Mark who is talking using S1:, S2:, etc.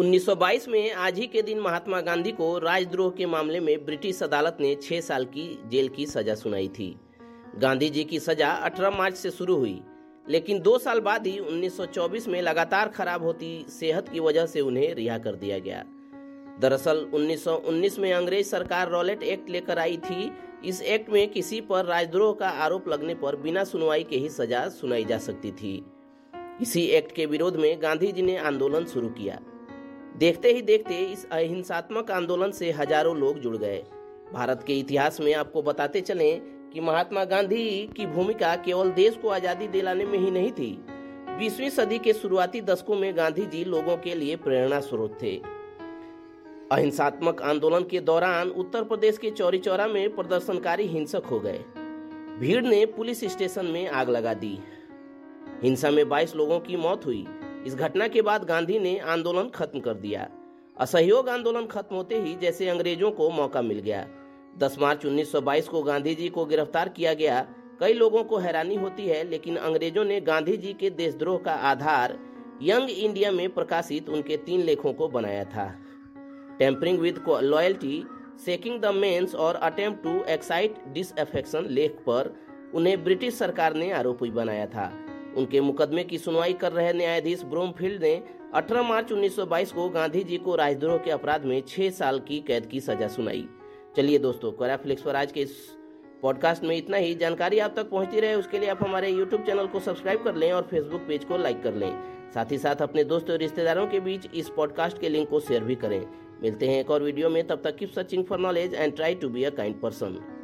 S1: 1922 में आज ही के दिन महात्मा गांधी को राजद्रोह के मामले में ब्रिटिश अदालत ने छह साल की जेल की सजा सुनाई थी। गांधी जी की सजा 18 मार्च से शुरू हुई, लेकिन दो साल बाद ही 1924 में लगातार खराब होती सेहत की वजह से उन्हें रिहा कर दिया गया। दरअसल 1919 में अंग्रेज़ सरकार रॉलेट एक्ट लेकर आई थी। इस एक्ट में किसी पर राजद्रोह का आरोप लगने पर बिना सुनवाई के ही सजा सुनाई जा सकती थी। इसी एक्ट के विरोध में गांधी जी ने आंदोलन शुरू किया। देखते ही देखते इस अहिंसात्मक आंदोलन से हज़ारों लोग जुड़ गए। भारत के इतिहास में आपको बताते चलें कि महात्मा गांधी की भूमिका केवल देश को आज़ादी दिलाने में ही नहीं थी। बीसवीं सदी के शुरुआती दशकों में गांधी जी लोगों के लिए प्रेरणा स्रोत थे। अहिंसात्मक आंदोलन के दौरान उत्तर प्रदेश के चौरी चौरा में प्रदर्शनकारी हिंसक हो गए। भीड़ ने पुलिस स्टेशन में आग लगा दी। हिंसा में 22 लोगों की मौत हुई। इस घटना के बाद गांधी ने आंदोलन खत्म कर दिया। असहयोग आंदोलन खत्म होते ही जैसे अंग्रेज़ों को मौका मिल गया। 10 मार्च 1922 को गांधी जी को गिरफ़्तार किया गया। कई लोगों को हैरानी होती है, लेकिन अंग्रेज़ों ने गांधी जी के देशद्रोह का आधार यंग इंडिया में प्रकाशित उनके तीन लेखों को बनाया था। Tampering with loyalty, seeking the means और अटेम्प्ट टू एक्साइट डिसअफेक्शन लेख पर उन्हें ब्रिटिश सरकार ने आरोपी बनाया था। उनके मुकदमे की सुनवाई कर रहे न्यायाधीश ब्रोमफील्ड ने 18 मार्च 1922 को गांधी जी को राजद्रोह के अपराध में छह साल की कैद की सजा सुनाई। चलिए दोस्तों कोरा फ्लिक्स पर आज के इस पॉडकास्ट में इतना ही। जानकारी आप तक पहुँचती रहे, उसके लिए आप हमारे यूट्यूब चैनल को सब्सक्राइब कर लें और फेसबुक पेज को लाइक कर लें। साथ ही साथ अपने दोस्तों और रिश्तेदारों के बीच इस पॉडकास्ट के लिंक को शेयर भी करें। मिलते हैं एक और वीडियो में। तब तक keep searching for knowledge and try to be a kind person